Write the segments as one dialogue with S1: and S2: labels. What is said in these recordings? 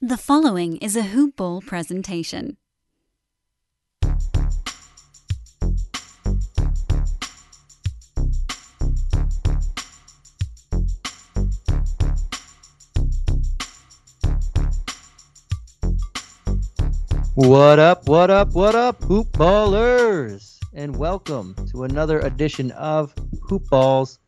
S1: The following is a Hoop Ball presentation.
S2: What up, what up, what up, hoop ballers? And welcome to another edition of Hoop Balls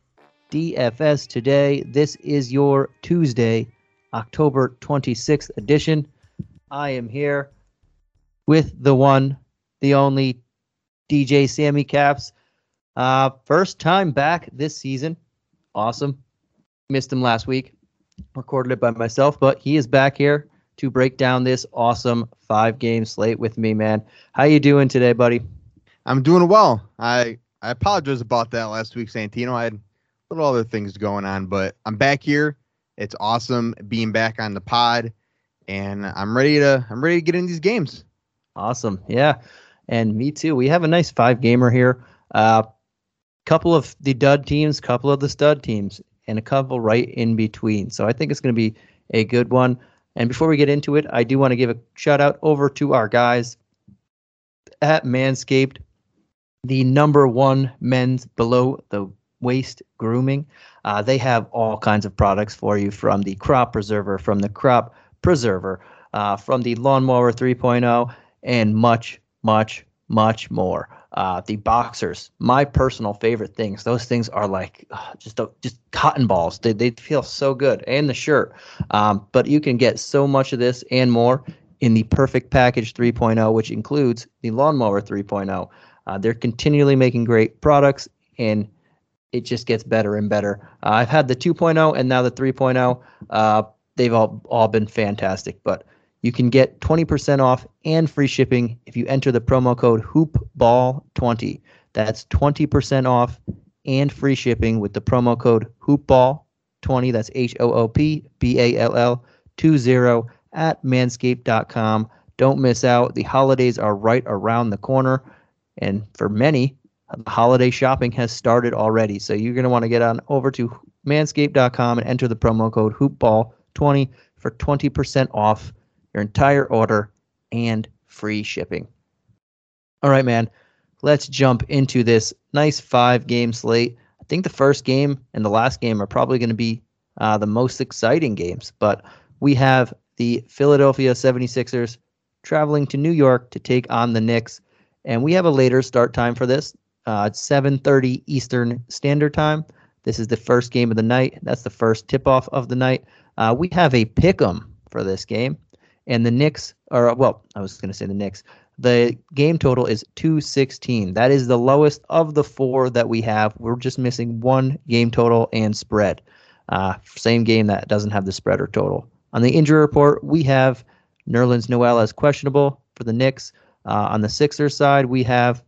S2: DFS today. This is your Tuesday, October 26th edition. I am here with the one, the only DJ Sammy Caps. Uh, first time back this season. Awesome. Missed him last week. Recorded it by myself, but he is back here to break down this awesome five game slate with me, man. How you doing today, buddy?
S3: I'm doing well. I I apologize about that last week, Santino. I had a little other things going on, but I'm back here. It's awesome being back on the pod, and I'm ready to I'm ready to get in these games.
S2: Awesome, yeah, and me too. We have a nice five gamer here. Uh, couple of the dud teams, couple of the stud teams, and a couple right in between. So I think it's going to be a good one. And before we get into it, I do want to give a shout out over to our guys at Manscaped, the number one men's below the waist grooming. Uh, they have all kinds of products for you from the crop preserver, from the crop preserver, uh, from the lawnmower 3.0, and much, much, much more. Uh, the boxers, my personal favorite things. Those things are like uh, just just cotton balls. They, they feel so good, and the shirt. Um, but you can get so much of this and more in the Perfect Package 3.0, which includes the Lawnmower 3.0. Uh, they're continually making great products, and it just gets better and better. Uh, I've had the 2.0 and now the 3.0. Uh, they've all all been fantastic, but you can get 20% off and free shipping if you enter the promo code hoopball20. That's 20% off and free shipping with the promo code hoopball20. That's H O O P B A L L 20 at manscaped.com. Don't miss out. The holidays are right around the corner. And for many, holiday shopping has started already. So you're going to want to get on over to manscaped.com and enter the promo code hoopball20 for 20% off your entire order and free shipping. All right, man. Let's jump into this nice five game slate. I think the first game and the last game are probably going to be uh, the most exciting games, but we have the Philadelphia 76ers traveling to New York to take on the Knicks. And we have a later start time for this uh, 7:30 Eastern Standard Time. This is the first game of the night. That's the first tip-off of the night. Uh, we have a pick'em for this game, and the Knicks are well. I was going to say the Knicks. The game total is 216. That is the lowest of the four that we have. We're just missing one game total and spread. Uh, same game that doesn't have the spread or total. On the injury report, we have Nerlens Noel as questionable for the Knicks. Uh, on the Sixers side, we have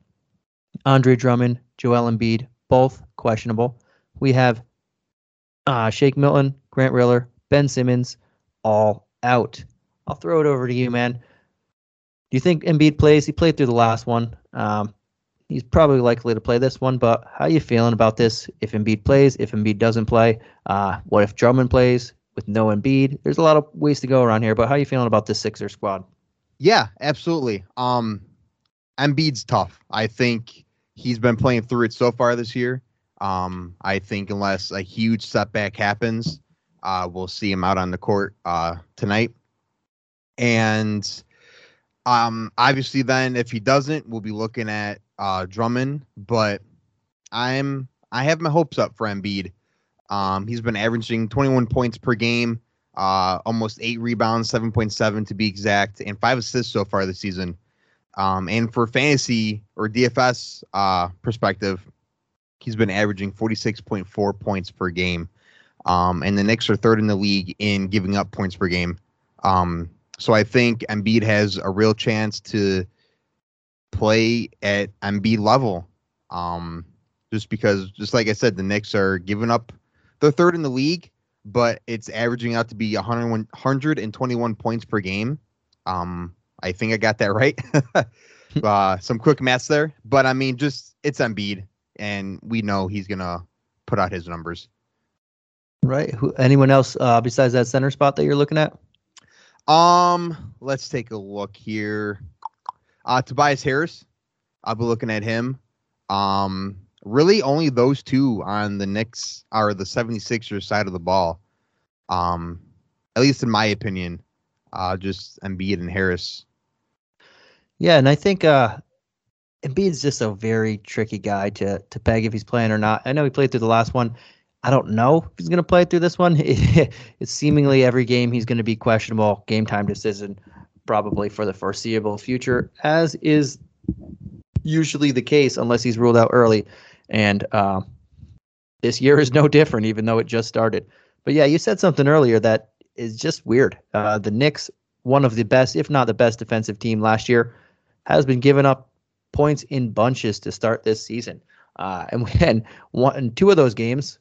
S2: Andre Drummond, Joel Embiid, both questionable. We have uh, Shake Milton, Grant Riller, Ben Simmons, all out. I'll throw it over to you, man. Do you think Embiid plays? He played through the last one. Um, he's probably likely to play this one, but how you feeling about this? If Embiid plays, if Embiid doesn't play, uh, what if Drummond plays with no Embiid? There's a lot of ways to go around here, but how you feeling about this Sixer squad?
S3: Yeah, absolutely. Um, Embiid's tough. I think he's been playing through it so far this year. Um, I think unless a huge setback happens, uh, we'll see him out on the court uh, tonight. And um, obviously, then if he doesn't, we'll be looking at uh, Drummond. But I'm I have my hopes up for Embiid. Um, he's been averaging 21 points per game, uh, almost eight rebounds, 7.7 to be exact, and five assists so far this season. Um, and for fantasy or DFS uh, perspective, he's been averaging 46.4 points per game. Um, and the Knicks are third in the league in giving up points per game. Um, so I think Embiid has a real chance to play at Embiid level. Um, just because, just like I said, the Knicks are giving up. They're third in the league, but it's averaging out to be 121 points per game. Um, I think I got that right. uh, some quick maths there, but I mean, just it's Embiid, and we know he's gonna put out his numbers.
S2: Right. Who, anyone else uh, besides that center spot that you're looking at?
S3: Um, let's take a look here. Uh, Tobias Harris, I'll be looking at him. Um, really only those two on the Knicks are the 76ers side of the ball. Um, at least in my opinion, uh, just Embiid and Harris.
S2: Yeah, and I think uh, Embiid's just a very tricky guy to to peg if he's playing or not. I know he played through the last one. I don't know if he's going to play through this one. it's seemingly every game he's going to be questionable. Game time decision, probably for the foreseeable future, as is usually the case unless he's ruled out early. And uh, this year is no different, even though it just started. But yeah, you said something earlier that is just weird. Uh, the Knicks, one of the best, if not the best defensive team last year, has been giving up points in bunches to start this season. Uh, and when one, and two of those games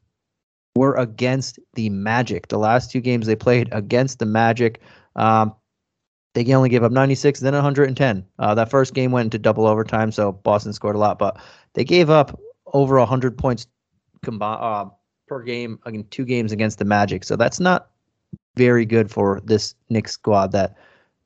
S2: were against the Magic. The last two games they played against the Magic, um, they only gave up 96, then 110. Uh, that first game went into double overtime, so Boston scored a lot, but they gave up over 100 points combined uh, per game in two games against the Magic. So that's not very good for this Knicks squad that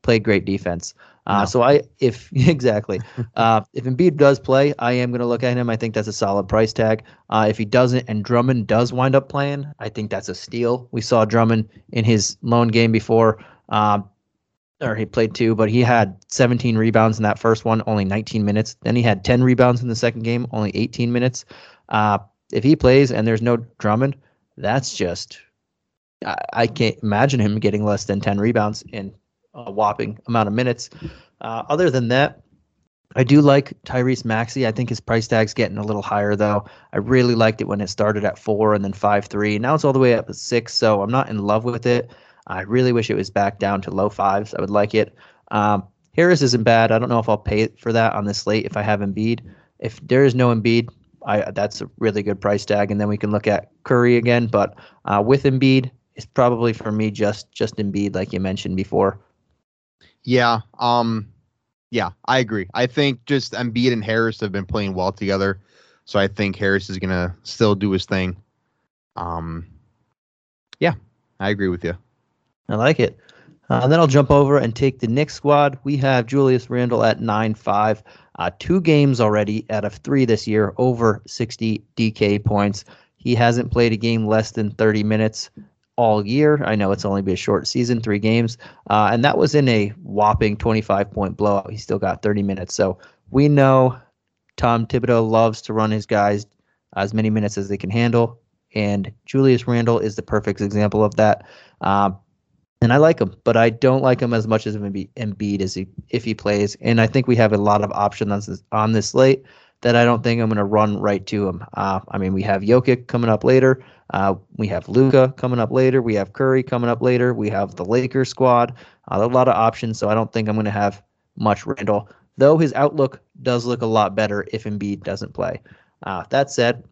S2: played great defense. Uh, no. So I, if exactly, uh, if Embiid does play, I am going to look at him. I think that's a solid price tag. Uh, if he doesn't, and Drummond does wind up playing, I think that's a steal. We saw Drummond in his lone game before, um, or he played two, but he had 17 rebounds in that first one, only 19 minutes. Then he had 10 rebounds in the second game, only 18 minutes. Uh, if he plays and there's no Drummond, that's just I, I can't imagine him getting less than 10 rebounds in a whopping amount of minutes. Uh, other than that, I do like Tyrese Maxey. I think his price tag's getting a little higher though. I really liked it when it started at four and then five three. Now it's all the way up to six, so I'm not in love with it. I really wish it was back down to low fives. I would like it. Um, Harris isn't bad. I don't know if I'll pay for that on this slate if I have Embiid. If there is no Embiid, I that's a really good price tag, and then we can look at Curry again. But uh, with Embiid, it's probably for me just just Embiid, like you mentioned before.
S3: Yeah. Um yeah, I agree. I think just Embiid and Harris have been playing well together. So I think Harris is gonna still do his thing. Um yeah, I agree with you.
S2: I like it. Uh, then I'll jump over and take the Knicks squad. We have Julius Randle at 9 5. Uh, two games already out of three this year, over 60 DK points. He hasn't played a game less than 30 minutes all year. I know it's only been a short season, three games, uh, and that was in a whopping 25 point blowout. He still got 30 minutes. So we know Tom Thibodeau loves to run his guys as many minutes as they can handle, and Julius Randle is the perfect example of that. Um, and I like him, but I don't like him as much as Embiid as he if he plays. And I think we have a lot of options on this, on this slate that I don't think I'm going to run right to him. Uh, I mean, we have Jokic coming up later. Uh, we have Luka coming up later. We have Curry coming up later. We have the Lakers squad. Uh, a lot of options, so I don't think I'm going to have much Randle. Though his outlook does look a lot better if Embiid doesn't play. Uh, that said,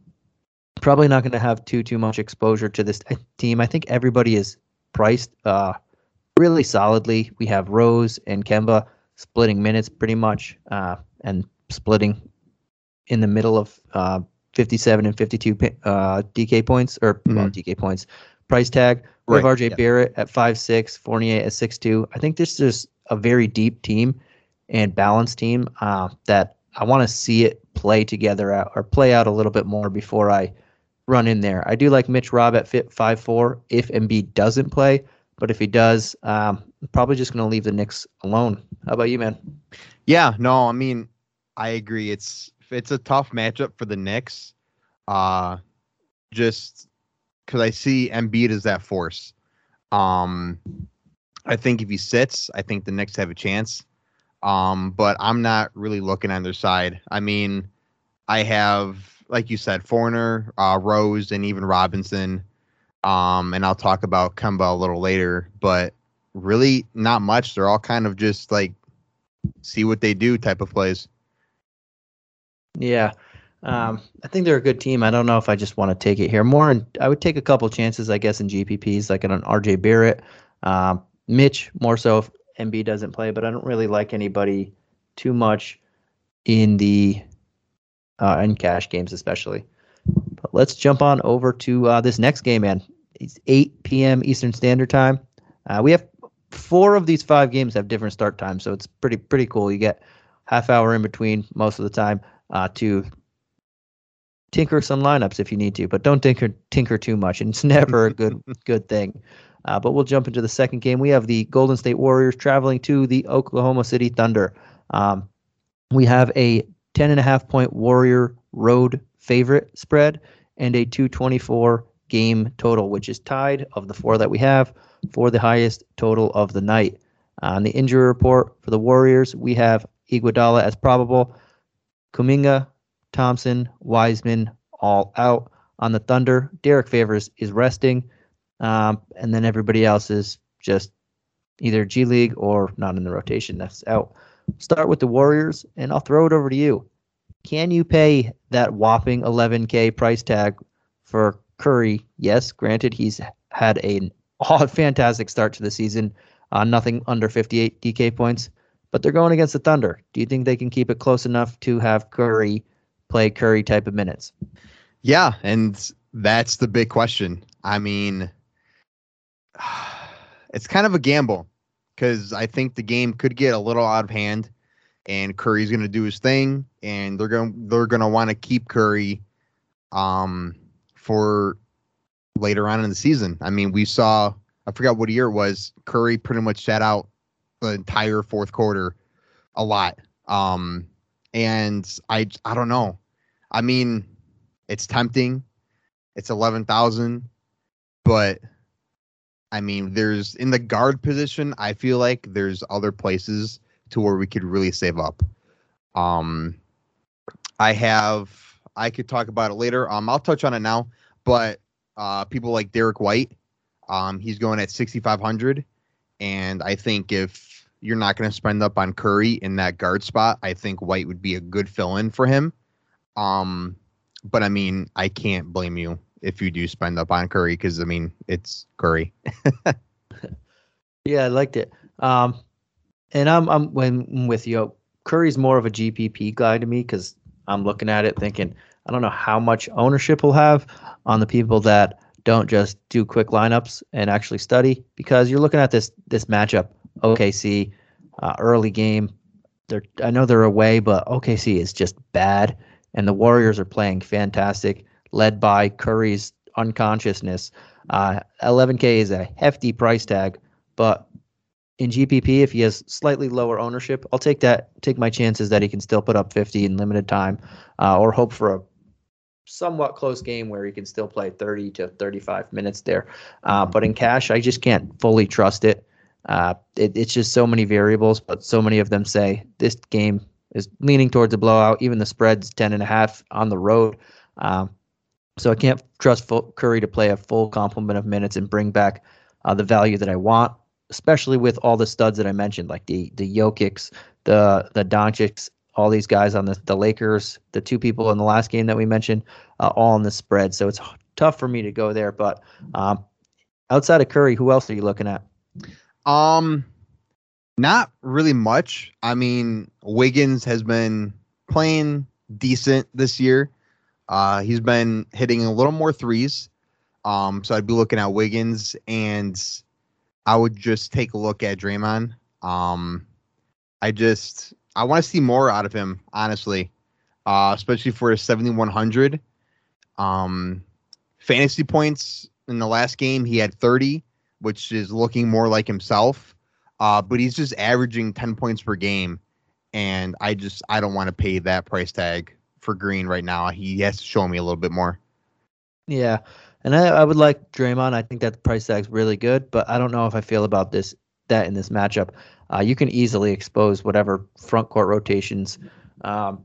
S2: probably not going to have too too much exposure to this team. I think everybody is priced uh, really solidly. We have Rose and Kemba splitting minutes pretty much, uh, and splitting in the middle of uh, 57 and 52 uh, DK points or mm-hmm. well, DK points price tag. We right. have RJ yeah. Barrett at five six, Fournier at six two. I think this is a very deep team and balanced team uh, that I want to see it play together out or play out a little bit more before I run in there. I do like Mitch Rob at fit five four if Embiid doesn't play, but if he does, um, I'm probably just going to leave the Knicks alone. How about you, man?
S3: Yeah, no, I mean, I agree. It's it's a tough matchup for the Knicks. Uh just because I see Embiid as that force. Um, I think if he sits, I think the Knicks have a chance. Um, but I'm not really looking on their side. I mean, I have, like you said, Fournier, uh, Rose, and even Robinson. Um, and I'll talk about Kemba a little later, but really not much. They're all kind of just like see what they do type of plays.
S2: Yeah. Um, I think they're a good team. I don't know if I just want to take it here. More, in, I would take a couple chances, I guess, in GPPs, like an RJ Barrett, um, Mitch, more so if Embiid doesn't play, but I don't really like anybody too much in the uh, in cash games, especially. But let's jump on over to uh, this next game, man. It's 8 p.m. Eastern Standard Time. Uh, we have four of these five games have different start times, so it's pretty pretty cool. You get half hour in between most of the time uh, to tinker some lineups if you need to, but don't tinker tinker too much. And it's never a good good thing. Uh, but we'll jump into the second game. We have the Golden State Warriors traveling to the Oklahoma City Thunder. Um, we have a 10 and a half point Warrior road favorite spread and a 224 game total, which is tied of the four that we have for the highest total of the night. Uh, on the injury report for the Warriors, we have Iguodala as probable, Kuminga, Thompson, Wiseman all out. On the Thunder, Derrick Favors is resting, um, and then everybody else is just either G League or not in the rotation. That's out. Start with the Warriors, and I'll throw it over to you. Can you pay that whopping 11K price tag for Curry? Yes, granted, he's had a fantastic start to the season, uh, nothing under 58 DK points, but they're going against the Thunder. Do you think they can keep it close enough to have Curry play Curry type of minutes?
S3: Yeah, and that's the big question. I mean, it's kind of a gamble because I think the game could get a little out of hand, and Curry's going to do his thing, and they're going they're going to want to keep Curry, um, for later on in the season. I mean, we saw I forgot what year it was. Curry pretty much sat out the entire fourth quarter a lot. Um, and I I don't know. I mean, it's tempting. It's eleven thousand, but I mean, there's in the guard position. I feel like there's other places to where we could really save up. Um, I have. I could talk about it later. Um, I'll touch on it now. But uh, people like Derrick White, um, he's going at 6,500, and I think if you're not going to spend up on Curry in that guard spot, I think White would be a good fill-in for him. Um, but I mean, I can't blame you if you do spend up on Curry because I mean it's Curry.
S2: yeah, I liked it. Um, and I'm I'm when with you. Curry's more of a GPP guy to me because I'm looking at it thinking I don't know how much ownership he'll have on the people that don't just do quick lineups and actually study because you're looking at this this matchup OKC uh, early game. They're I know they're away, but OKC is just bad, and the Warriors are playing fantastic, led by Curry's unconsciousness. Uh, 11K is a hefty price tag, but in GPP, if he has slightly lower ownership, I'll take that. Take my chances that he can still put up 50 in limited time, uh, or hope for a somewhat close game where he can still play 30 to 35 minutes there. Uh, but in cash, I just can't fully trust it. Uh, it. It's just so many variables, but so many of them say this game is leaning towards a blowout. Even the spread's 10 and a half on the road. Um, so I can't trust Curry to play a full complement of minutes and bring back uh, the value that I want, especially with all the studs that I mentioned, like the the Jokic's, the the Doncic's, all these guys on the, the Lakers, the two people in the last game that we mentioned, uh, all in the spread. So it's tough for me to go there. But um, outside of Curry, who else are you looking at?
S3: Um, not really much. I mean, Wiggins has been playing decent this year. Uh, he's been hitting a little more threes. Um, so I'd be looking at Wiggins, and I would just take a look at Draymond. Um, I just I want to see more out of him, honestly, uh, especially for a 7100. Um, fantasy points in the last game, he had 30, which is looking more like himself. Uh, but he's just averaging 10 points per game, and I just I don't want to pay that price tag for Green right now. He has to show me a little bit more.
S2: Yeah, and I, I would like Draymond. I think that price tag's really good, but I don't know if I feel about this that in this matchup uh, you can easily expose whatever front court rotations um,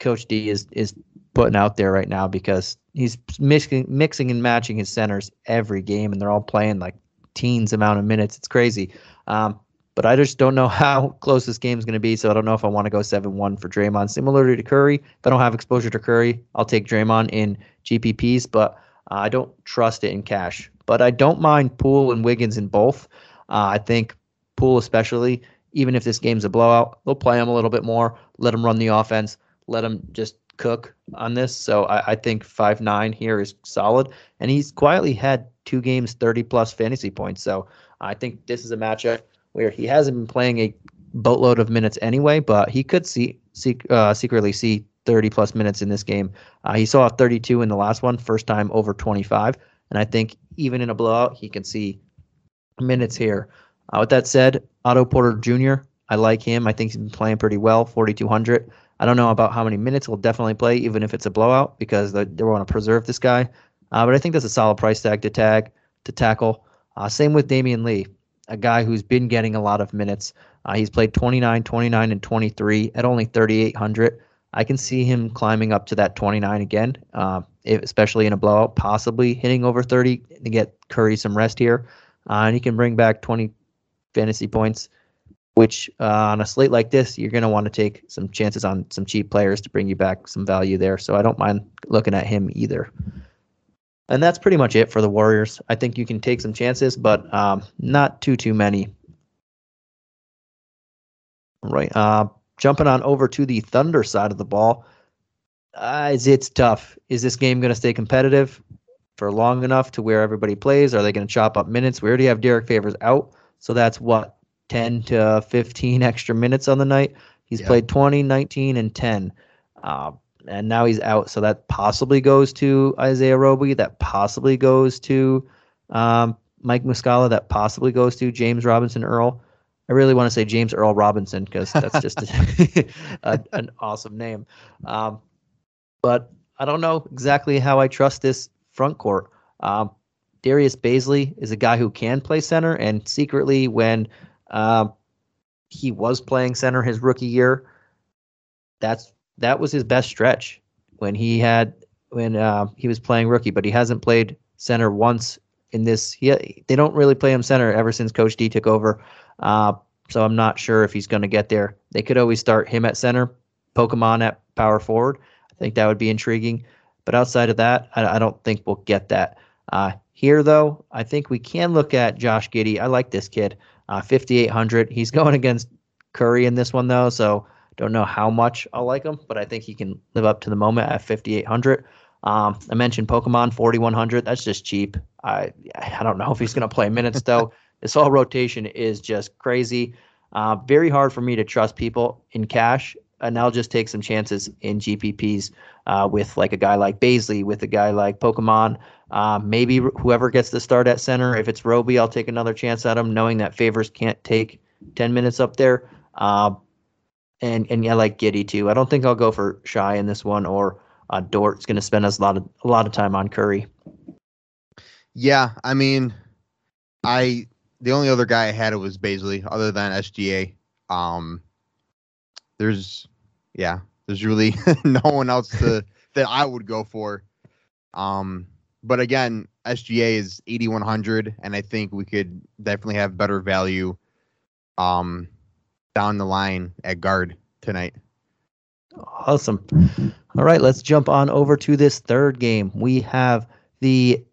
S2: Coach D is is putting out there right now because he's mixing mixing and matching his centers every game, and they're all playing like teens amount of minutes. It's crazy. Um, but I just don't know how close this game is going to be, so I don't know if I want to go 7-1 for Draymond. Similarly to Curry, if I don't have exposure to Curry, I'll take Draymond in GPPs, but uh, I don't trust it in cash. But I don't mind Poole and Wiggins in both. Uh, I think Poole especially, even if this game's a blowout, they'll play him a little bit more, let him run the offense, let him just cook on this. So I, I think five nine here is solid, and he's quietly had two games thirty plus fantasy points. So I think this is a matchup where he hasn't been playing a boatload of minutes anyway, but he could see, see uh, secretly see 30 plus minutes in this game. Uh, he saw 32 in the last one, first time over 25, and I think even in a blowout, he can see minutes here. Uh, with that said, Otto Porter Jr. I like him. I think he's been playing pretty well, 4,200. I don't know about how many minutes he'll definitely play, even if it's a blowout, because they, they want to preserve this guy. Uh, but I think that's a solid price tag to tag to tackle. Uh, same with Damion Lee, a guy who's been getting a lot of minutes. Uh, he's played 29, 29, and 23 at only 3,800. I can see him climbing up to that 29 again, uh, if, especially in a blowout, possibly hitting over 30 to get Curry some rest here. Uh, and he can bring back 20 fantasy points, which uh, on a slate like this, you're going to want to take some chances on some cheap players to bring you back some value there. So I don't mind looking at him either. And that's pretty much it for the Warriors. I think you can take some chances, but um, not too too many. Right. Uh, jumping on over to the Thunder side of the ball. Uh, is it's tough. Is this game going to stay competitive for long enough to where everybody plays? Are they going to chop up minutes? We already have Derrick Favors out, so that's what 10 to 15 extra minutes on the night. He's yeah. played 20, 19, and 10. Uh, and now he's out. So that possibly goes to Isaiah Roby. That possibly goes to um, Mike Muscala. That possibly goes to James Robinson Earl. I really want to say James Earl Robinson because that's just a, a, an awesome name. Um, but I don't know exactly how I trust this front court. Um, Darius Bazley is a guy who can play center, and secretly, when um, he was playing center his rookie year, that's that was his best stretch when he had when uh, he was playing rookie, but he hasn't played center once in this. He they don't really play him center ever since Coach D took over. Uh, so I'm not sure if he's going to get there. They could always start him at center, Pokemon at power forward. I think that would be intriguing. But outside of that, I, I don't think we'll get that. Uh, here, though, I think we can look at Josh Giddey. I like this kid. Uh, 5,800. He's going against Curry in this one, though. So don't know how much I'll like him, but I think he can live up to the moment at 5,800. Um, I mentioned Pokemon 4,100. That's just cheap. I I don't know if he's going to play minutes though. this whole rotation is just crazy. Uh, very hard for me to trust people in cash, and I'll just take some chances in GPPs uh, with like a guy like Bazley, with a guy like Pokemon. Uh, maybe whoever gets the start at center. If it's Roby, I'll take another chance at him, knowing that Favors can't take 10 minutes up there. Uh, and and yeah, like Giddey too. I don't think I'll go for Shai in this one, or uh, Dort's going to spend us a lot of a lot of time on Curry.
S3: Yeah, I mean, I the only other guy I had it was Bazley, other than SGA. Um, there's yeah, there's really no one else to that I would go for. Um, but again, SGA is 8100, and I think we could definitely have better value. Um, down the line at guard tonight.
S2: Awesome. All right, let's jump on over to this third game. We have the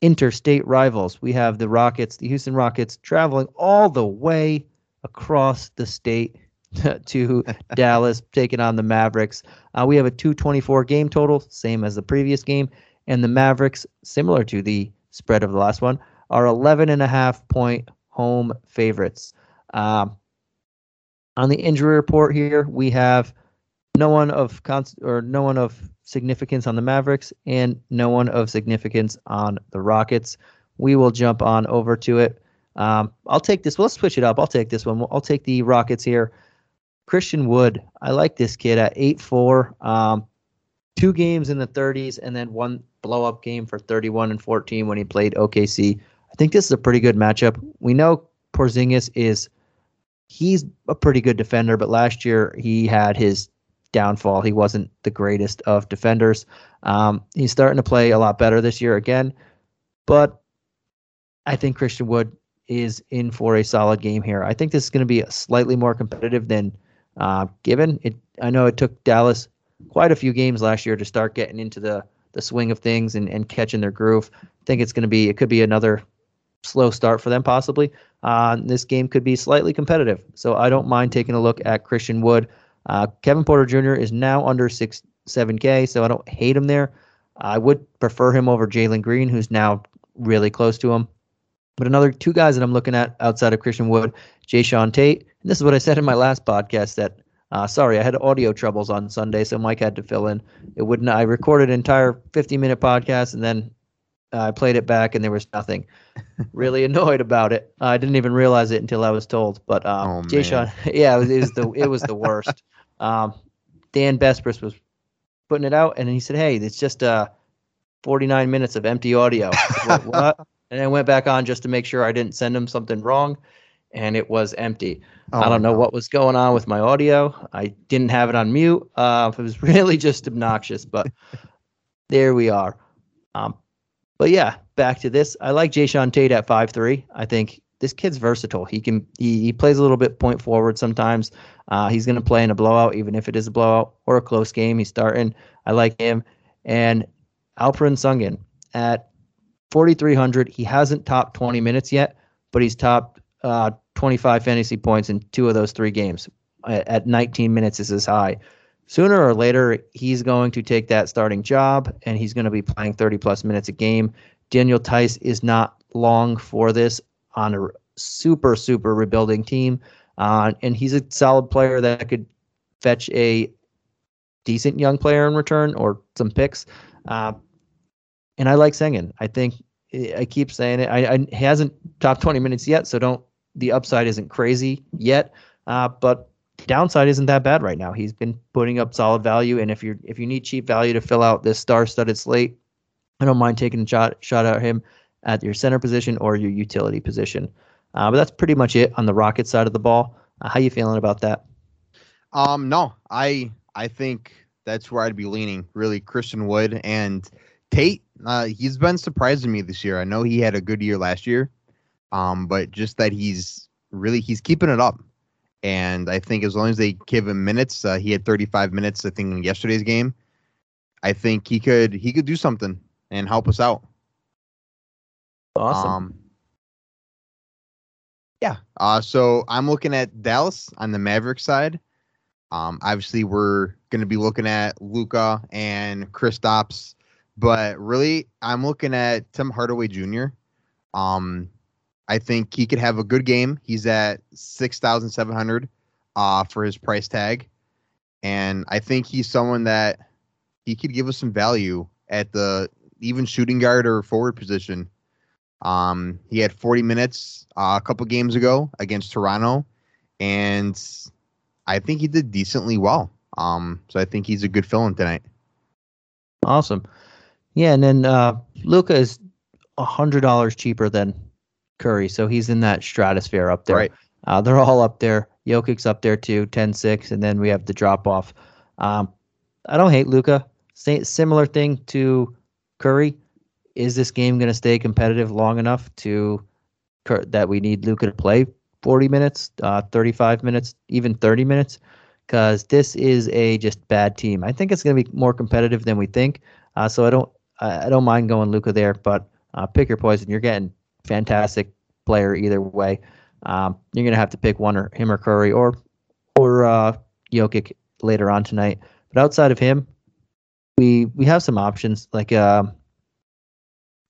S2: interstate rivals. We have the Rockets, the Houston Rockets, traveling all the way across the state to Dallas, taking on the Mavericks. Uh, we have a 224 game total, same as the previous game. And the Mavericks, similar to the spread of the last one, are 11 and a half point home favorites. Um, on the injury report here, we have no one of const- or no one of significance on the Mavericks and no one of significance on the Rockets. We will jump on over to it. Um, I'll take this. Well, switch it up. I'll take this one. I'll take the Rockets here. Christian Wood. I like this kid at eight four. Um, two games in the 30s and then one blow up game for 31 and 14 when he played OKC. I think this is a pretty good matchup. We know Porzingis is he's a pretty good defender, but last year he had his downfall. He wasn't the greatest of defenders. Um, he's starting to play a lot better this year again, but I think Christian Wood is in for a solid game here. I think this is going to be slightly more competitive than uh, given. It, I know it took Dallas quite a few games last year to start getting into the the swing of things and, and catching their groove. I think it's going to be it could be another slow start for them possibly. Uh, this game could be slightly competitive, so I don't mind taking a look at Christian Wood. Uh, Kevin Porter Jr. is now under six seven K, so I don't hate him there. I would prefer him over Jalen Green, who's now really close to him. But another two guys that I'm looking at outside of Christian Wood, Jae'Sean Tate. And this is what I said in my last podcast that uh, sorry, I had audio troubles on Sunday, so Mike had to fill in. It wouldn't. I recorded an entire 50 minute podcast and then uh, I played it back and there was nothing. really annoyed about it. I didn't even realize it until I was told. But um,
S3: Oh,
S2: Jay Sean, yeah, it was, it was the it was the worst. Um, Dan Bespris was putting it out, and he said, "Hey, it's just uh, 49 minutes of empty audio." Said, what? And I went back on just to make sure I didn't send him something wrong, and it was empty. I
S3: Oh,
S2: don't know
S3: no.
S2: what was going on with my audio. I didn't have it on mute. Uh, it was really just obnoxious, but there we are. Um, but yeah, back to this. I like Jay Tate at five three. I think this kid's versatile. He can he, he plays a little bit point forward sometimes. Uh, he's going to play in a blowout, even if it is a blowout or a close game. He's starting. I like him. And Alperen Sengun at 4,300. He hasn't topped 20 minutes yet, but he's topped uh, 25 fantasy points in two of those three games. At at 19 minutes is his high. Sooner or later, he's going to take that starting job and he's going to be playing 30 plus minutes a game. Daniel Theis is not long for this on a super, super rebuilding team. Uh, and he's a solid player that could fetch a decent young player in return or some picks. Uh, and I like Sengun. I think I keep saying it. I, I he hasn't top 20 minutes yet, so don't the upside isn't crazy yet. Uh, but downside isn't that bad right now. He's been putting up solid value, and if you're if you need cheap value to fill out this star-studded slate, I don't mind taking a shot shot at him at your center position or your utility position. Uh, but that's pretty much it on the Rocket side of the ball. Uh, how you feeling about that?
S3: Um, no, I I think that's where I'd be leaning. Really, Christian Wood and Tate. Uh, he's been surprising me this year. I know he had a good year last year, um, but just that he's really he's keeping it up. And I think as long as they give him minutes, uh, he had 35 minutes. I think in yesterday's game. I think he could he could do something and help us out.
S2: Awesome.
S3: Um, yeah. Uh, so I'm looking at Dallas on the Maverick side. Um, obviously, we're going to be looking at Luka and Kristaps, but really, I'm looking at Tim Hardaway Jr. Um, I think he could have a good game. He's at six thousand seven hundred uh, for his price tag, and I think he's someone that he could give us some value at the even shooting guard or forward position. Um, he had 40 minutes uh, a couple games ago against Toronto, and I think he did decently well. Um, so I think he's a good fill-in tonight.
S2: Awesome. Yeah, and then uh, Luka is hundred dollars cheaper than Curry, so he's in that stratosphere up there.
S3: Right.
S2: Uh, they're all up there. Jokic's up there too, 10-6, and then we have the drop off. Um, I don't hate Luka. Similar thing to Curry. Is this game going to stay competitive long enough to Cur- that we need Luka to play 40 minutes, uh, 35 minutes, even 30 minutes? Because this is a just bad team. I think it's going to be more competitive than we think. Uh, so I don't I, I don't mind going Luka there, but uh, pick your poison. You're getting fantastic player either way. Um, you're gonna have to pick one or him or Curry or or uh, Jokic later on tonight. But outside of him, we we have some options. Like um,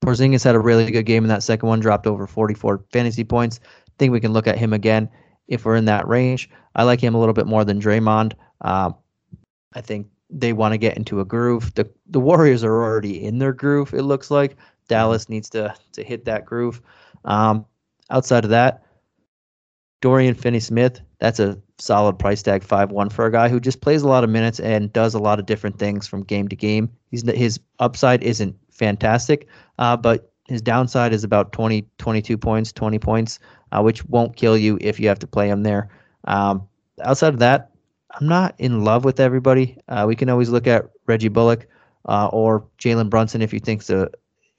S2: Porzingis had a really good game in that second one, dropped over 44 fantasy points. think we can look at him again if we're in that range. I like him a little bit more than Draymond. Um, I think they want to get into a groove. The the Warriors are already in their groove. It looks like Dallas needs to to hit that groove. Um, outside of that, Dorian Finney-Smith, that's a solid price tag, five one for a guy who just plays a lot of minutes and does a lot of different things from game to game. He's his upside isn't fantastic, uh, but his downside is about 20, 22 points, 20 points, uh, which won't kill you if you have to play him there. Um, outside of that, I'm not in love with everybody. Uh, we can always look at Reggie Bullock uh, or Jalen Brunson if you think a,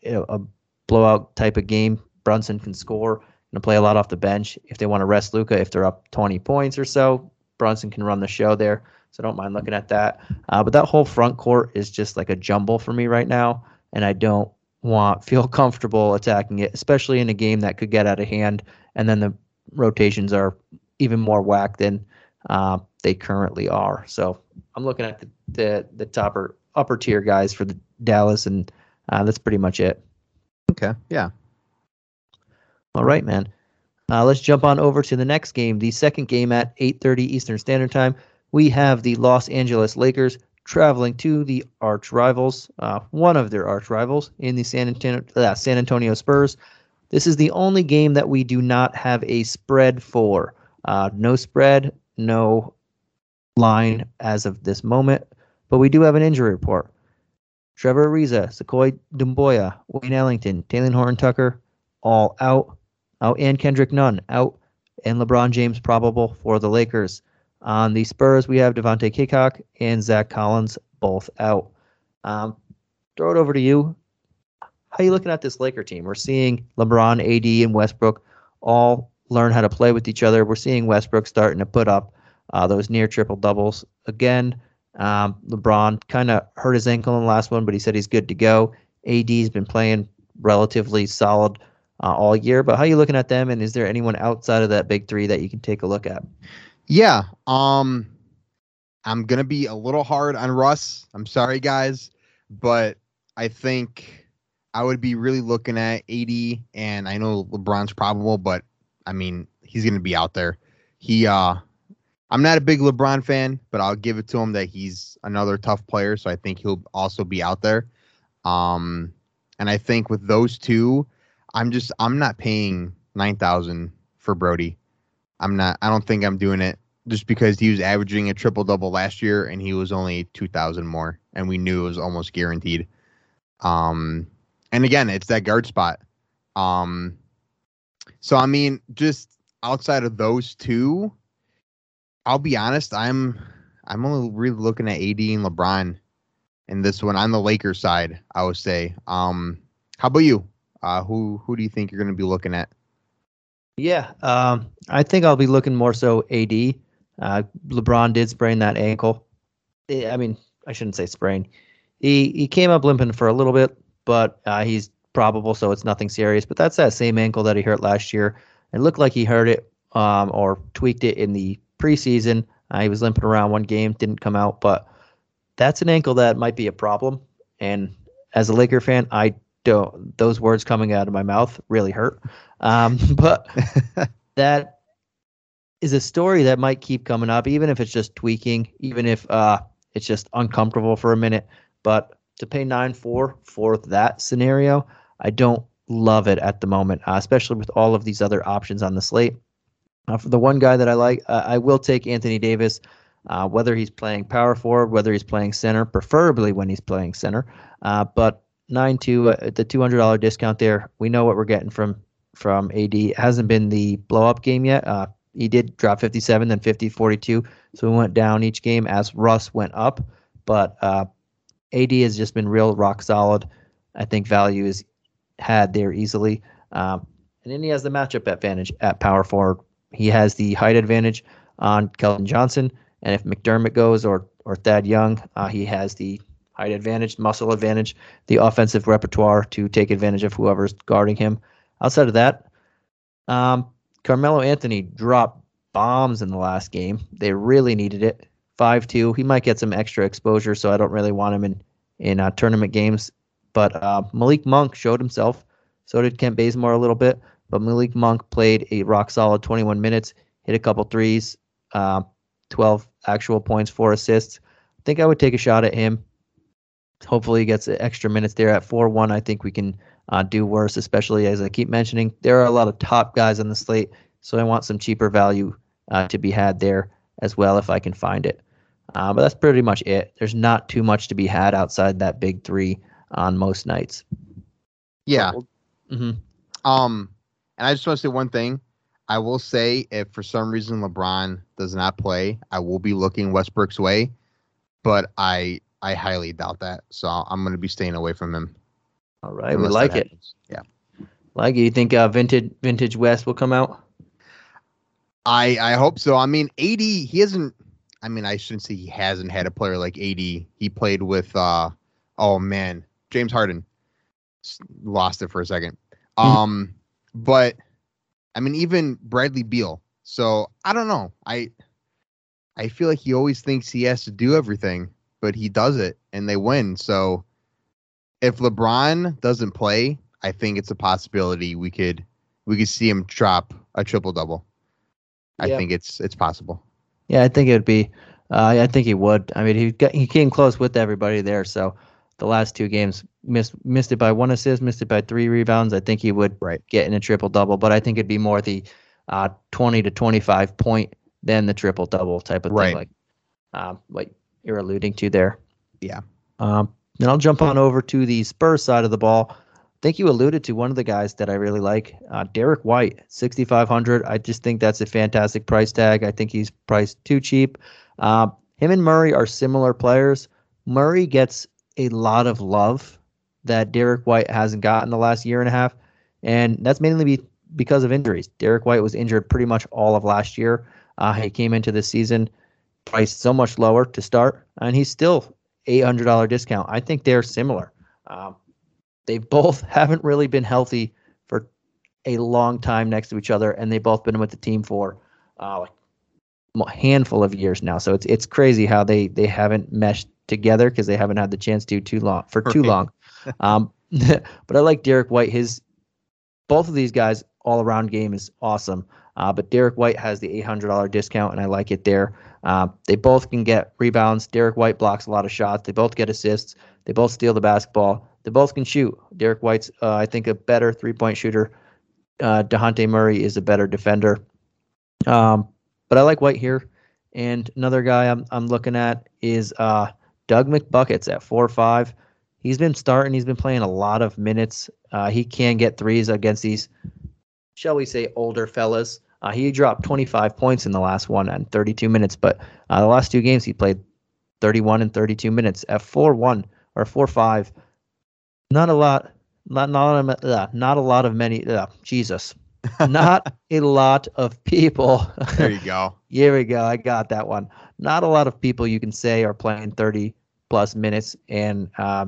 S2: a blowout type of game. Brunson can score and play a lot off the bench. If they want to rest Luka, if they're up 20 points or so, Brunson can run the show there. So I don't mind looking at that. Uh, but that whole front court is just like a jumble for me right now, and I don't want feel comfortable attacking it, especially in a game that could get out of hand. And then the rotations are even more whack than uh, they currently are. So I'm looking at the the, the topper upper tier guys for the Dallas, and uh, that's pretty much it.
S3: Okay. Yeah.
S2: All right, man. Uh, let's jump on over to the next game, the second game at 8:30 Eastern Standard Time. We have the Los Angeles Lakers traveling to the arch rivals, uh, one of their arch rivals in the San Antonio, uh, San Antonio Spurs. This is the only game that we do not have a spread for. Uh, no spread, no line as of this moment, but we do have an injury report. Trevor Ariza, Sekou Doumbouya, Wayne Ellington, Talen Horton Tucker, all out. Out and Kendrick Nunn out, and LeBron James probable for the Lakers. On the Spurs, we have Devontae Cacok and Zach Collins both out. Um, throw it over to you. How are you looking at this Laker team? We're seeing LeBron, AD, and Westbrook all learn how to play with each other. We're seeing Westbrook starting to put up uh, those near triple doubles again. Um, LeBron kind of hurt his ankle in the last one, but he said he's good to go. AD's been playing relatively solid uh, all year. But how are you looking at them? And is there anyone outside of that big three that you can take a look at?
S3: Yeah. Um, I'm gonna be a little hard on Russ. I'm sorry, guys, but I think I would be really looking at AD, and I know LeBron's probable, but I mean he's gonna be out there. He uh I'm not a big LeBron fan, but I'll give it to him that he's another tough player, so I think he'll also be out there. Um, and I think with those two, I'm just I'm not paying nine thousand for Brodie. I'm not. I don't think I'm doing it just because he was averaging a triple double last year and he was only two thousand more, and we knew it was almost guaranteed. Um, and again, it's that guard spot. Um, so I mean, just outside of those two, I'll be honest. I'm I'm only really looking at AD and LeBron in this one on the Lakers side. I would say. Um, how about you? Uh, who who do you think you're going to be looking at?
S2: Yeah, um, I think I'll be looking more so AD. Uh, LeBron did sprain that ankle. I mean, I shouldn't say sprain. He he came up limping for a little bit, but uh, he's probable, so it's nothing serious. But that's that same ankle that he hurt last year. It looked like he hurt it um, or tweaked it in the preseason. Uh, he was limping around one game, didn't come out, but that's an ankle that might be a problem. And as a Laker fan, I don't. Those words coming out of my mouth really hurt. Um, but that is a story that might keep coming up, even if it's just tweaking, even if uh, it's just uncomfortable for a minute. But to pay nine four for that scenario, I don't love it at the moment, uh, especially with all of these other options on the slate. Uh, for the one guy that I like, uh, I will take Anthony Davis, uh, whether he's playing power forward, whether he's playing center, preferably when he's playing center. Uh, but nine two, uh, the two hundred dollar discount there. We know what we're getting from from AD. It hasn't been the blow up game yet. Uh, he did drop 57, then 50, 42. So we went down each game as Russ went up. But AD has just been real rock solid. I think value is had there easily. Um, and then he has the matchup advantage at power forward. He has the height advantage on Keldon Johnson. And if McDermott goes or or Thad Young, uh, he has the height advantage, muscle advantage, the offensive repertoire to take advantage of whoever's guarding him. Outside of that, um, Carmelo Anthony dropped bombs in the last game. They really needed it. 5 2. He might get some extra exposure, so I don't really want him in, in uh, tournament games. But uh, Malik Monk showed himself. So did Kent Bazemore a little bit. But Malik Monk played a rock solid 21 minutes, hit a couple threes, uh, 12 actual points, four assists. I think I would take a shot at him. Hopefully, he gets extra minutes there at 4 1. I think we can uh, do worse, especially as I keep mentioning. There are a lot of top guys on the slate, so I want some cheaper value uh, to be had there as well if I can find it. Uh, but that's pretty much it. There's not too much to be had outside that big three on most nights.
S3: Yeah.
S2: Mm-hmm.
S3: Um, and I just want to say one thing. I will say if for some reason LeBron does not play, I will be looking Westbrook's way, but I I highly doubt that. So I'm going to be staying away from him.
S2: All right, we like it.
S3: Yeah,
S2: like it. You think uh, vintage vintage West will come out?
S3: I I hope so. I mean, AD he hasn't. I mean, I shouldn't say he hasn't had a player like AD. He played with. uh Oh man, James Harden. Lost it for a 2nd mm-hmm. Um, but I mean, even Bradley Beal. So I don't know. I I feel like he always thinks he has to do everything, but he does it and they win. So if LeBron doesn't play, I think it's a possibility we could we could see him drop a triple double. I
S2: Yeah.
S3: think it's it's possible.
S2: Yeah, I think it would be. Uh, I think he would. I mean, he got he came close with everybody there. So the last two games missed missed it by one assist, missed it by three rebounds. I think he would
S3: Right.
S2: get in a triple double, but I think it'd be more the uh, twenty to twenty five point than the triple double type of
S3: Right.
S2: thing, like um, like you're alluding to there.
S3: Yeah.
S2: Um, then I'll jump on over to the Spurs side of the ball. I think you alluded to one of the guys that I really like, uh, Derrick White, 6,500. I just think that's a fantastic price tag. I think he's priced too cheap. Uh, him and Murray are similar players. Murray gets a lot of love that Derrick White hasn't gotten the last year and a half, and that's mainly be, because of injuries. Derrick White was injured pretty much all of last year. Uh, he came into this season priced so much lower to start, and he's still $800 discount. I think they're similar. Um, they both haven't really been healthy for a long time next to each other, and they've both been with the team for uh, like a handful of years now. So it's it's crazy how they they haven't meshed together because they haven't had the chance to too long for too
S3: Right.
S2: long. Um, but I like Derrick White. His both of these guys all around game is awesome. Uh, but Derrick White has the $800 discount, and I like it there. Uh, they both can get rebounds. Derrick White blocks a lot of shots. They both get assists. They both steal the basketball. They both can shoot. Derrick White's, uh, I think, a better three point shooter. Uh, Dejounte Murray is a better defender. Um, but I like White here. And another guy I'm, I'm looking at is uh, Doug McBuckets at 4 5. He's been starting, he's been playing a lot of minutes. Uh, he can get threes against these, shall we say, older fellas. Uh, he dropped 25 points in the last one and 32 minutes, but uh, the last two games he played 31 and 32 minutes at 4 1 or 4 5. Not a lot, not, not, uh, not a lot of many, uh, Jesus. not a lot of people.
S3: There you go.
S2: Here we go. I got that one. Not a lot of people you can say are playing 30 plus minutes and uh,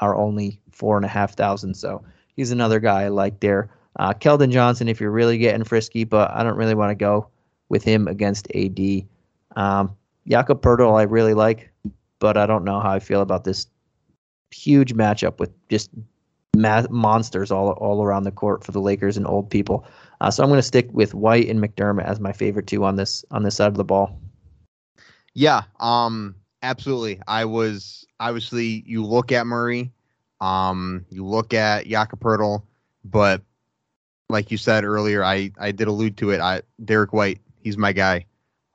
S2: are only four and a half thousand. So he's another guy I like there. Uh, Keldon Johnson, if you're really getting frisky, but I don't really want to go with him against AD. Um, Jakob Poeltl, I really like, but I don't know how I feel about this huge matchup with just ma- monsters all all around the court for the Lakers and old people. Uh, so I'm going to stick with White and McDermott as my favorite two on this on this side of the ball.
S3: Yeah, um, absolutely. I was obviously you look at Murray, um, you look at Jakob but like you said earlier, I I did allude to it. I Derrick White, he's my guy.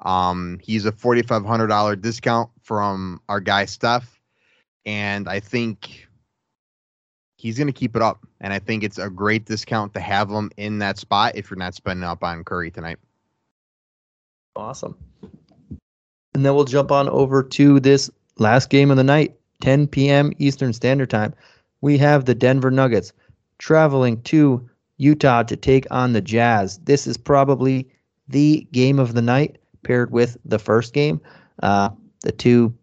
S3: Um, he's a forty five hundred dollar discount from our guy Steph, and I think he's gonna keep it up. And I think it's a great discount to have him in that spot if you're not spending up on Curry tonight.
S2: Awesome. And then we'll jump on over to this last game of the night, 10 p.m. Eastern Standard Time. We have the Denver Nuggets traveling to Utah to take on the Jazz. This is probably the game of the night paired with the first game. Uh, the two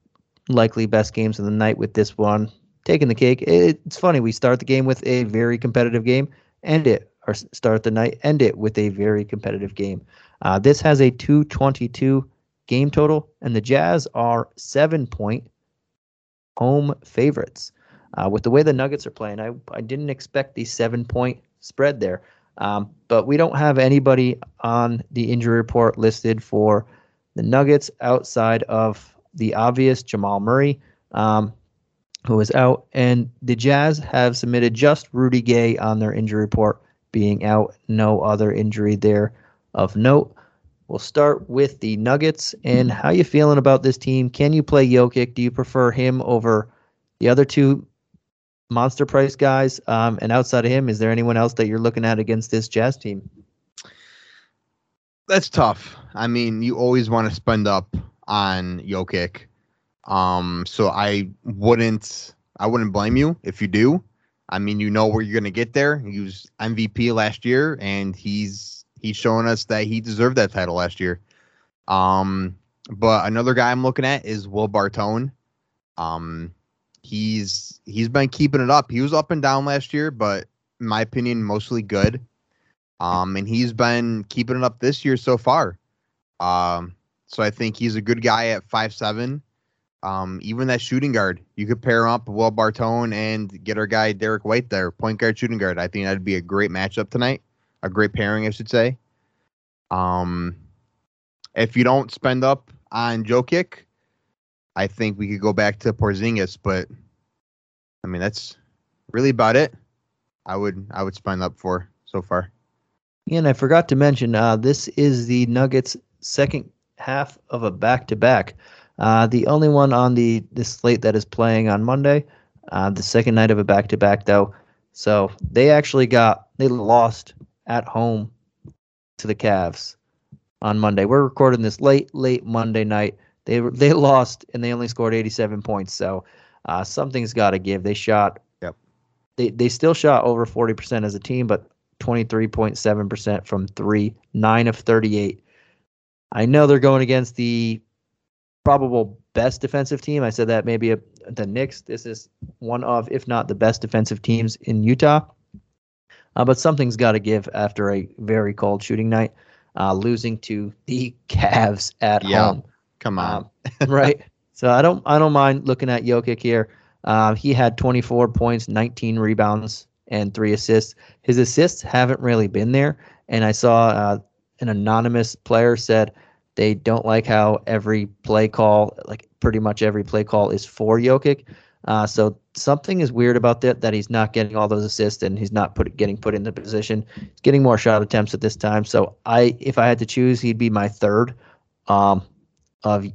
S2: likely best games of the night with this one taking the cake. It- It's funny. We start the game with a very competitive game, end it, or start the night, end it with a very competitive game. Uh, this has a 222 game total, and the Jazz are seven point home favorites. Uh, with the way the Nuggets are playing, I, I didn't expect the seven point spread there. Um, but we don't have anybody on the injury report listed for the Nuggets outside of the obvious Jamal Murray, um, who is out. And the Jazz have submitted just Rudy Gay on their injury report being out. No other injury there of note. We'll start with the Nuggets and how you feeling about this team? Can you play Jokic? Do you prefer him over the other two monster price guys? Um, and outside of him, is there anyone else that you're looking at against this Jazz team?
S3: That's tough. I mean, you always want to spend up on Jokic. Um, so I wouldn't I wouldn't blame you if you do. I mean, you know where you're gonna get there. He was MVP last year and he's he's showing us that he deserved that title last year. Um, but another guy I'm looking at is Will Barton. Um, he's he's been keeping it up. He was up and down last year, but in my opinion, mostly good. Um, and he's been keeping it up this year so far. Um, so I think he's a good guy at five seven. Um, even that shooting guard, you could pair up Will Barton and get our guy Derrick White there, point guard, shooting guard. I think that'd be a great matchup tonight. A great pairing, I should say. Um, if you don't spend up on Jokic, I think we could go back to Porzingis, but I mean that's really about it. I would I would spend up for so far.
S2: Yeah, And I forgot to mention, uh, this is the Nuggets' second half of a back-to-back. Uh, the only one on the, the slate that is playing on Monday, uh, the second night of a back-to-back, though. So they actually got they lost at home to the Cavs on Monday. We're recording this late, late Monday night. They they lost and they only scored 87 points. So uh, something's got to give. They shot.
S3: Yep.
S2: They they still shot over 40% as a team, but 23.7% from three, nine of 38. I know they're going against the probable best defensive team. I said that maybe a, the Knicks. This is one of, if not the best defensive teams in Utah. Uh, but something's got to give after a very cold shooting night, uh, losing to the Cavs at
S3: Yeah.
S2: home.
S3: Come on.
S2: Um, right. So I don't I don't mind looking at Jokic here. Um, he had 24 points, 19 rebounds, and three assists. His assists haven't really been there. And I saw uh, an anonymous player said they don't like how every play call, like pretty much every play call, is for Jokic. Uh, so something is weird about that that he's not getting all those assists and he's not put getting put in the position. He's getting more shot attempts at this time. So I, if I had to choose, he'd be my third um, of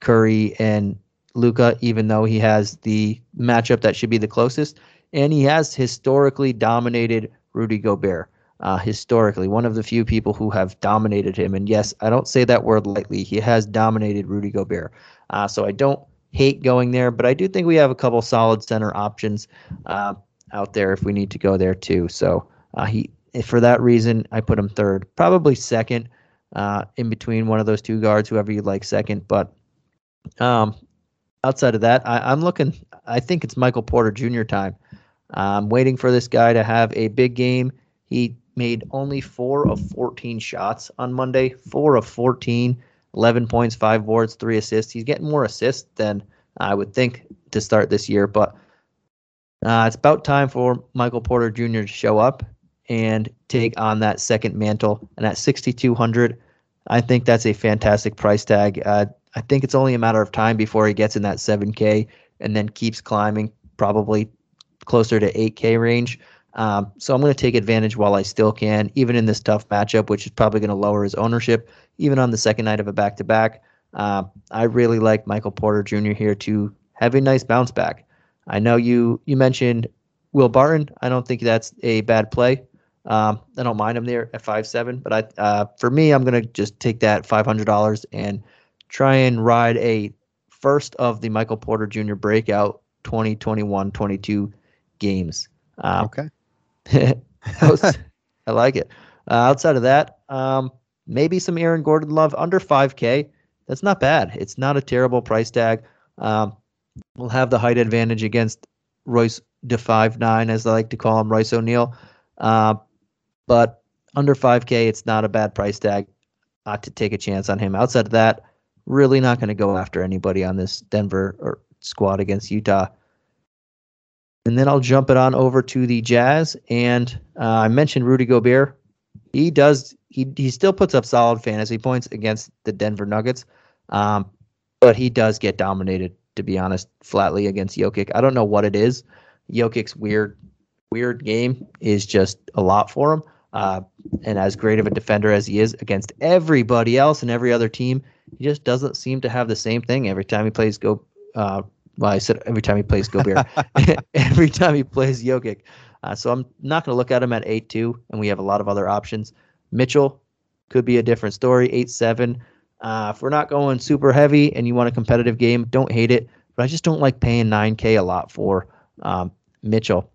S2: Curry and Luka, even though he has the matchup that should be the closest, and he has historically dominated Rudy Gobert. Uh, historically, one of the few people who have dominated him, and yes, I don't say that word lightly. He has dominated Rudy Gobert, uh, so I don't hate going there, but I do think we have a couple solid center options uh, out there if we need to go there too. So uh, he, for that reason, I put him third, probably second, uh, in between one of those two guards, whoever you like second, but um, outside of that, I, I'm looking. I think it's Michael Porter Jr. time. I'm waiting for this guy to have a big game. He made only four of 14 shots on Monday. Four of 14, 11 points, five boards, three assists. He's getting more assists than I would think to start this year, but uh, it's about time for Michael Porter Jr. to show up and take on that second mantle. And at 6,200, I think that's a fantastic price tag. Uh, I think it's only a matter of time before he gets in that 7K and then keeps climbing, probably closer to 8K range. Um, so I'm going to take advantage while I still can, even in this tough matchup, which is probably going to lower his ownership, even on the second night of a back to back. I really like Michael Porter Jr. here to have a nice bounce back. I know you you mentioned Will Barton. I don't think that's a bad play. Um, I don't mind him there at five seven, but I uh, for me, I'm gonna just take that five hundred dollars and try and ride a first of the Michael Porter Jr. breakout 2021 22 games. Um,
S3: okay.
S2: I like it. Uh, outside of that, um, maybe some Aaron Gordon love under 5K. That's not bad. It's not a terrible price tag. Um, we'll have the height advantage against Royce de five nine, as I like to call him, Royce O'Neale. Uh, but under 5K, it's not a bad price tag uh, to take a chance on him. Outside of that, really not going to go after anybody on this Denver or squad against Utah. And then I'll jump it on over to the Jazz. And uh, I mentioned Rudy Gobert. He does. He he still puts up solid fantasy points against the Denver Nuggets, um, but he does get dominated. To be honest, flatly against Jokic. I don't know what it is. Jokic's weird weird game is just a lot for him. Uh, and as great of a defender as he is against everybody else and every other team, he just doesn't seem to have the same thing every time he plays go. Uh, well, I said every time he plays Gobert, every time he plays Jokic. Uh, so I'm not going to look at him at eight two, and we have a lot of other options. Mitchell could be a different story, eight seven. Uh, if we're not going super heavy and you want a competitive game, don't hate it. But I just don't like paying 9K a lot for um, Mitchell.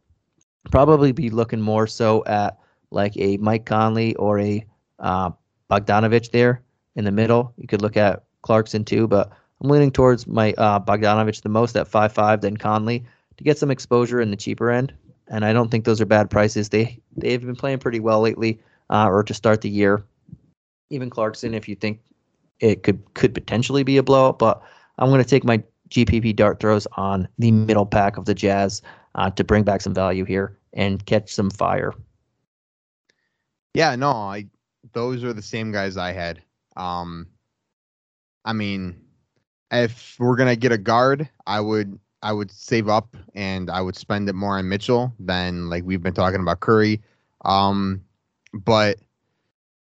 S2: Probably be looking more so at like a Mike Conley or a uh, Bogdanovic there in the middle. You could look at Clarkson too, but I'm leaning towards my uh, Bogdanovic the most at five five, then Conley to get some exposure in the cheaper end. And I don't think those are bad prices. They they've been playing pretty well lately, uh, or to start the year. Even Clarkson, if you think it could could potentially be a blowout, but I'm going to take my GPP dart throws on the middle pack of the Jazz uh, to bring back some value here and catch some fire.
S3: Yeah, no, I those are the same guys I had. Um, I mean, if we're gonna get a guard, I would I would save up and I would spend it more on Mitchell than like we've been talking about Curry. Um, but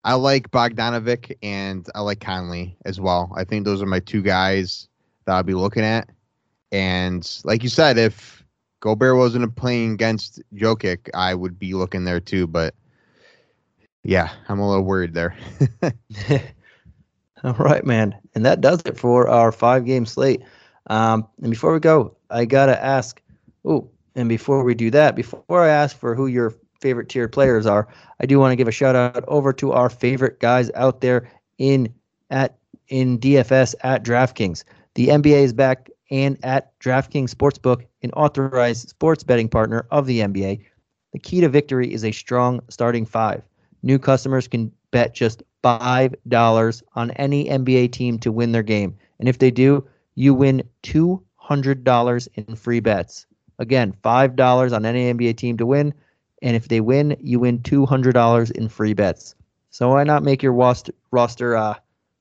S3: I like Bogdanovic and I like Conley as well. I think those are my two guys that I'll be looking at. And like you said, if Gobert wasn't playing against Jokic, I would be looking there too. But yeah, I'm a little worried there.
S2: All right, man. And that does it for our five game slate. Um, and before we go, I got to ask. Oh, and before we do that, before I ask for who your favorite tier players are, I do want to give a shout out over to our favorite guys out there in at in DFS at DraftKings. The NBA is back and at DraftKings Sportsbook, an authorized sports betting partner of the NBA. The key to victory is a strong starting five. New customers can bet just $5 on any NBA team to win their game. And if they do, you win $200 in free bets. Again, $5 on any NBA team to win. And if they win, you win $200 in free bets. So why not make your roster, uh,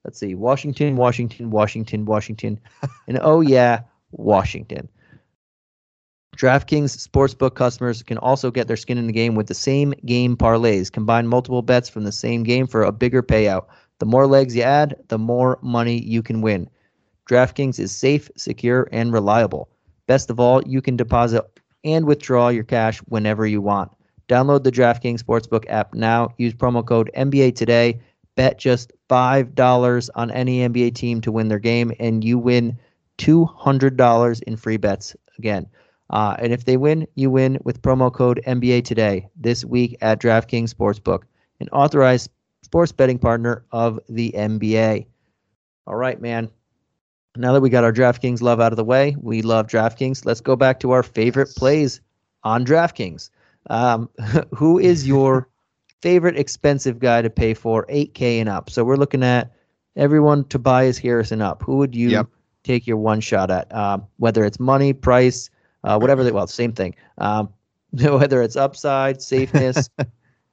S2: let's see, Washington, Washington, Washington, Washington, and oh yeah, Washington. DraftKings Sportsbook customers can also get their skin in the game with the same game parlays. Combine multiple bets from the same game for a bigger payout. The more legs you add, the more money you can win. DraftKings is safe, secure, and reliable. Best of all, you can deposit and withdraw your cash whenever you want. Download the DraftKings Sportsbook app now. Use promo code NBA today. Bet just $5 on any NBA team to win their game, and you win $200 in free bets. Again, uh, and if they win, you win with promo code NBA today this week at DraftKings Sportsbook, an authorized sports betting partner of the NBA. All right, man. Now that we got our DraftKings love out of the way, we love DraftKings. Let's go back to our favorite plays on DraftKings. Um, who is your favorite expensive guy to pay for 8K and up? So we're looking at everyone Tobias Harrison up. Who would you
S3: Yep.
S2: take your one shot at? Um, whether it's money, price, uh, whatever they well, same thing. Um, whether it's upside, safeness,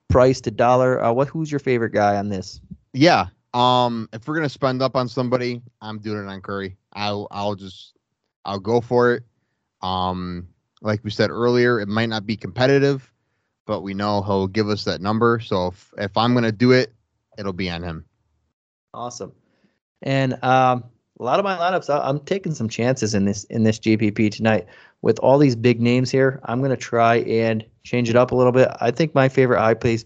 S2: price to dollar. Uh, what who's your favorite guy on this?
S3: yeah. Um, if we're gonna spend up on somebody, I'm doing it on Curry. I'll I'll just I'll go for it. Um, like we said earlier, it might not be competitive, but we know he'll give us that number. So if if I'm gonna do it, it'll be on him.
S2: Awesome. And um, a lot of my lineups, I'm taking some chances in this in this GPP tonight with all these big names here. I'm to try and change it up a little bit. I think my favorite high price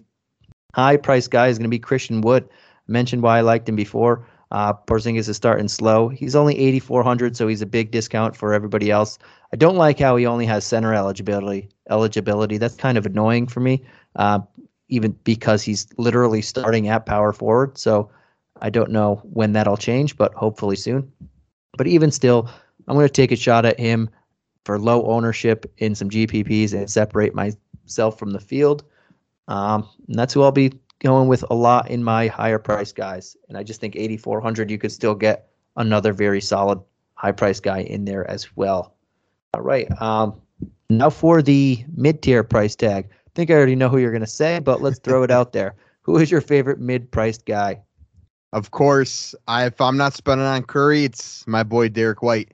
S2: high price guy is to be Christian Wood. Mentioned why I liked him before. Uh, Porzingis is starting slow. He's only 8,400, so he's a big discount for everybody else. I don't like how he only has center eligibility. Eligibility that's kind of annoying for me, uh, even because he's literally starting at power forward. So I don't know when that'll change, but hopefully soon. But even still, I'm going to take a shot at him for low ownership in some GPPs and separate myself from the field. Um, and that's who I'll be going with a lot in my higher price guys. And I just think 8,400, you could still get another very solid high price guy in there as well. All right. Um, now for the mid tier price tag. I think I already know who you're going to say, but let's throw it out there. Who is your favorite mid priced guy?
S3: Of course, I, if I'm not spending on Curry, it's my boy Derrick White.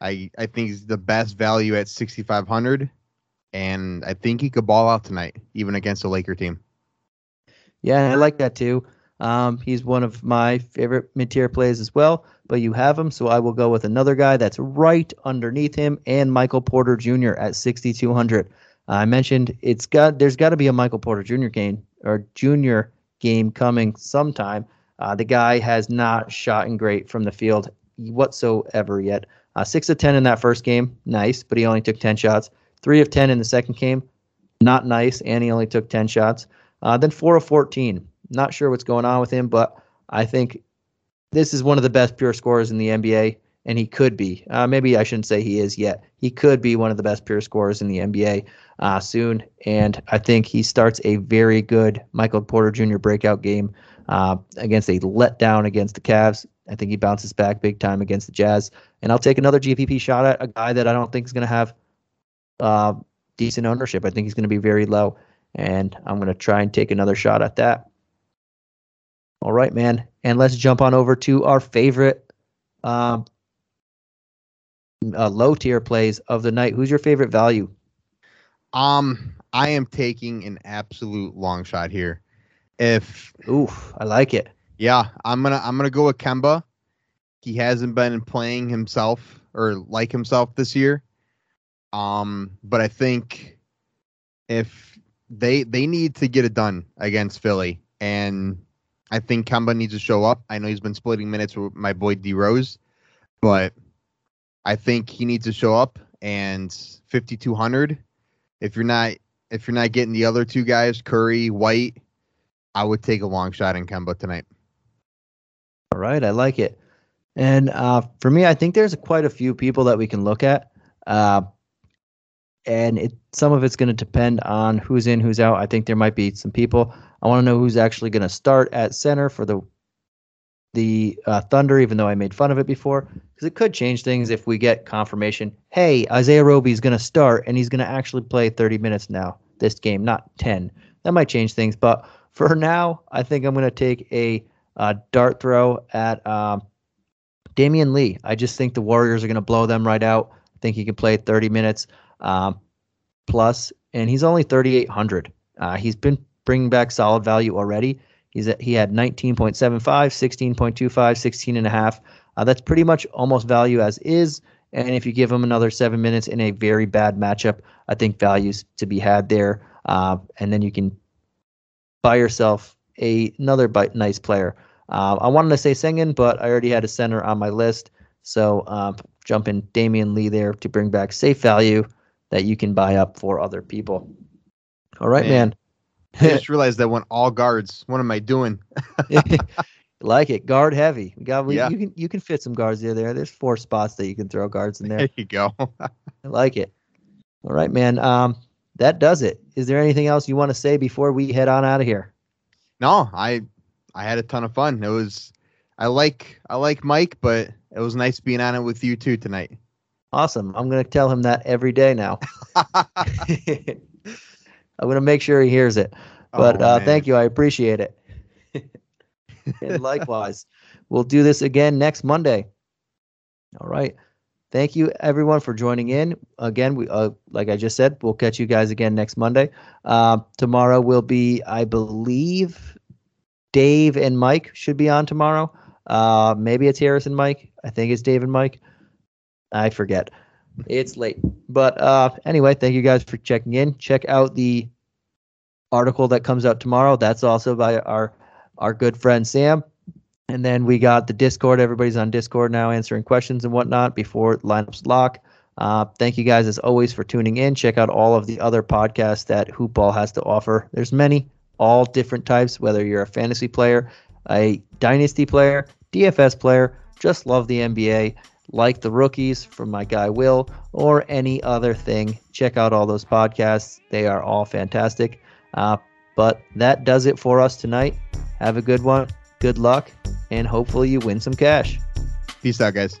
S3: I I think he's the best value at 6,500, and I think he could ball out tonight, even against a Laker team.
S2: Yeah, I like that too. Um, he's one of my favorite mid-tier plays as well. But you have him, so I will go with another guy that's right underneath him, and Michael Porter Jr. at 6,200. I mentioned it's got there's got to be a Michael Porter Jr. game or Junior game coming sometime. Uh, the guy has not shot in great from the field whatsoever yet. Uh, six of ten in that first game, nice, but he only took ten shots. Three of ten in the second game, not nice, and he only took ten shots. Uh, then four of fourteen. Not sure what's going on with him, but I think this is one of the best pure scorers in the NBA, and he could be. Uh, maybe I shouldn't say he is yet. He could be one of the best pure scorers in the NBA uh, soon, and I think he starts a very good Michael Porter Jr. breakout game uh, against a letdown against the Cavs. I think he bounces back big time against the Jazz, and I'll take another GPP shot at a guy that I don't think is going to have uh, decent ownership. I think he's going to be very low, and I'm going to try and take another shot at that. All right, man. And let's jump on over to our favorite um, uh, low tier plays of the night. Who's your favorite value?
S3: Um, I am taking an absolute long shot here. If
S2: ooh, I like it.
S3: Yeah, I'm gonna I'm gonna go with Kemba. He hasn't been playing himself or like himself this year. Um, but I think if they they need to get it done against Philly, and I think Kemba needs to show up. I know he's been splitting minutes with my boy D Rose, but I think he needs to show up. And 5200, if you're not if you're not getting the other two guys, Curry, White, I would take a long shot in Kemba tonight.
S2: All right, I like it. And uh, for me, I think there's quite a few people that we can look at. Uh, and it some of it's going to depend on who's in, who's out. I think there might be some people. I want to know who's actually going to start at center for the the uh, Thunder, even though I made fun of it before, because it could change things if we get confirmation. Hey, Isaiah Roby is going to start, and he's going to actually play 30 minutes now this game, not 10. That might change things, but for now, I think I'm going to take a uh, dart throw at um, Damion Lee. I just think the Warriors are going to blow them right out. I think he can play 30 minutes um, plus, and he's only 3,800. Uh, he's been bringing back solid value already. He's at, he had 19.75, 16.25, 16 and a half. Uh, that's pretty much almost value as is. And if you give him another seven minutes in a very bad matchup, I think values to be had there. Uh, and then you can buy yourself a, another nice player. Uh, I wanted to say Sengun, but I already had a center on my list. So um, jump in Damion Lee there to bring back safe value that you can buy up for other people. All right, man.
S3: man. I just realized that went all guards. What am I doing?
S2: like it, guard heavy. We got we, yeah. you can you can fit some guards there. There, there's four spots that you can throw guards in there.
S3: There you go.
S2: I like it. All right, man. Um, that does it. Is there anything else you want to say before we head on out of here?
S3: No, I I had a ton of fun. It was I like I like Mike, but it was nice being on it with you too tonight.
S2: Awesome. I'm gonna tell him that every day now. I'm gonna make sure he hears it. But oh, uh, thank you. I appreciate it. and likewise, we'll do this again next Monday. All right. Thank you everyone for joining in. Again, we uh, like I just said, we'll catch you guys again next Monday. Uh, tomorrow will be, I believe, Dave and Mike should be on tomorrow. Uh, maybe it's Harris and Mike. I think it's Dave and Mike. I forget. It's late. But uh, anyway, thank you guys for checking in. Check out the article that comes out tomorrow. That's also by our our good friend Sam. And then we got the Discord. Everybody's on Discord now answering questions and whatnot before lineups lock. Uh, thank you guys as always for tuning in. Check out all of the other podcasts that Hoopball has to offer. There's many, all different types, whether you're a fantasy player, a dynasty player, DFS player, just love the NBA, like the rookies from my guy Will, or any other thing. Check out all those podcasts. They are all fantastic. Uh, but that does it for us tonight. Have a good one. Good luck, and hopefully you win some cash.
S3: Peace out, guys.